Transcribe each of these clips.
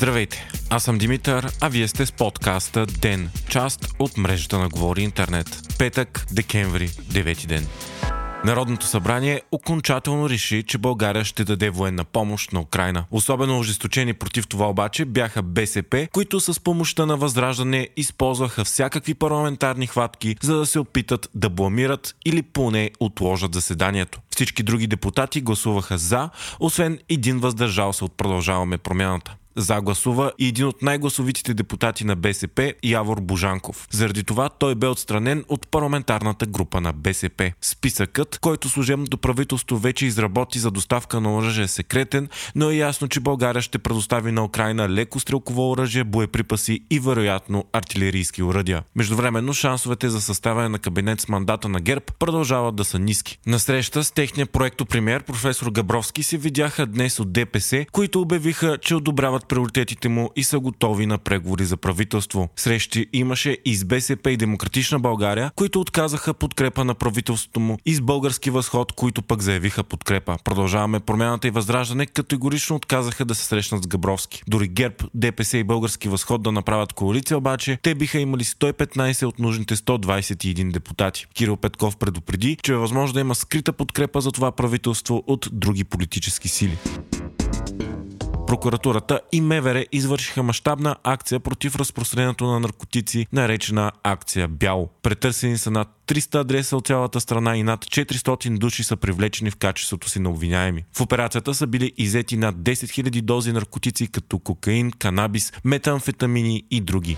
Здравейте, аз съм Димитър, а вие сте с подкаста ДЕН, част от мрежата на Говори Интернет. Петък, декември, 9 ден. Народното събрание окончателно реши, че България ще даде военна помощ на Украина. Особено ожесточени против това обаче бяха БСП, които с помощта на Възраждане използваха всякакви парламентарни хватки, за да се опитат да бламират или поне отложат заседанието. Всички други депутати гласуваха за, освен един въздържал се от продължаваме промяната. За гласува и един от най-гласовитите депутати на БСП Явор Божанков. Заради това той бе отстранен от парламентарната група на БСП. Списъкът, който служебното правителство вече изработи за доставка на оръжие е секретен, но е ясно, че България ще предостави на Украина леко стрелково оръжие, боеприпаси и вероятно артилерийски оръдия. Междувременно шансовете за съставяне на кабинет с мандата на ГЕРБ продължават да са ниски. На среща с техния проекто премьер професор Габровски се видяха днес от ДПС, които обявиха, че одобряват приоритетите му и са готови на преговори за правителство. Срещи имаше и с БСП и Демократична България, които отказаха подкрепа на правителството му и с Български възход, които пък заявиха подкрепа. Продължаваме промяната и възраждане категорично отказаха да се срещнат с Габровски. Дори ГЕРБ, ДПС и Български възход да направят коалиция, обаче те биха имали 115 от нужните 121 депутати. Кирил Петков предупреди, че е възможно да има скрита подкрепа за това правителство от други политически сили. Прокуратурата и МВР извършиха мащабна акция против разпространението на наркотици, наречена акция Бяло. Претърсени са над 300 адреса от цялата страна и над 400 души са привлечени в качеството си на обвиняеми. В операцията са били изети над 10 000 дози наркотици като кокаин, канабис, метамфетамини и други.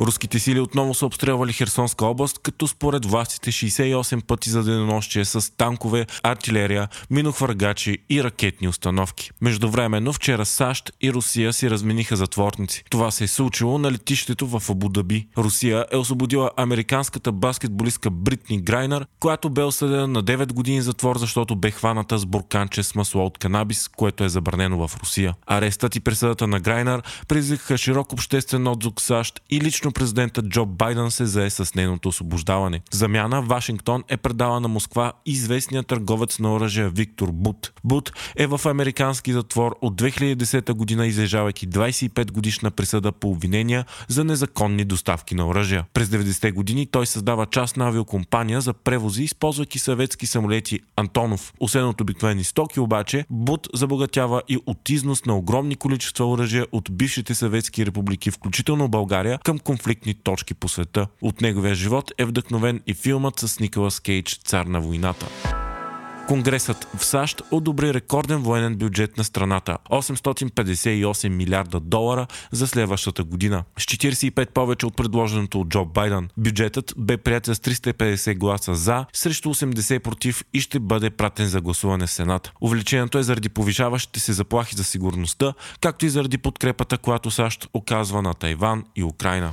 Руските сили отново са обстрелвали Херсонска област, като според властите 68 пъти за денонощие с танкове, артилерия, минохвъргачи и ракетни установки. Междувременно вчера САЩ и Русия си размениха затворници. Това се е случило на летището в Абудаби. Русия е освободила американската баскетболистка Бритни Грайнер, която бе осъдена на 9 години затвор, защото бе хваната с бурканче с масло от канабис, което е забранено в Русия. Арестът и присъдата на Грайнер предизвикаха широк обществен отзвук САЩ и лично лично президента Джо Байден се зае с нейното освобождаване. Замяна Вашингтон е предала на Москва известния търговец на оръжие Виктор Бут. Бут е в американски затвор от 2010 година, излежавайки 25 годишна присъда по обвинения за незаконни доставки на оръжия. През 90-те години той създава частна авиокомпания за превози, използвайки съветски самолети Антонов. Освен от обикновени стоки обаче, Бут забогатява и от износ на огромни количества оръжия от бившите съветски републики, включително България, към конфликтни точки по света. От неговия живот е вдъхновен и филмът с Николас Кейдж «Цар на войната». Конгресът в САЩ одобри рекорден военен бюджет на страната 858 милиарда долара за следващата година, с 45 повече от предложеното от Джо Байден. Бюджетът бе прият с 350 гласа за, срещу 80 против и ще бъде пратен за гласуване в Сената. Увеличението е заради повишаващите се заплахи за сигурността, както и заради подкрепата, която САЩ оказва на Тайван и Украина.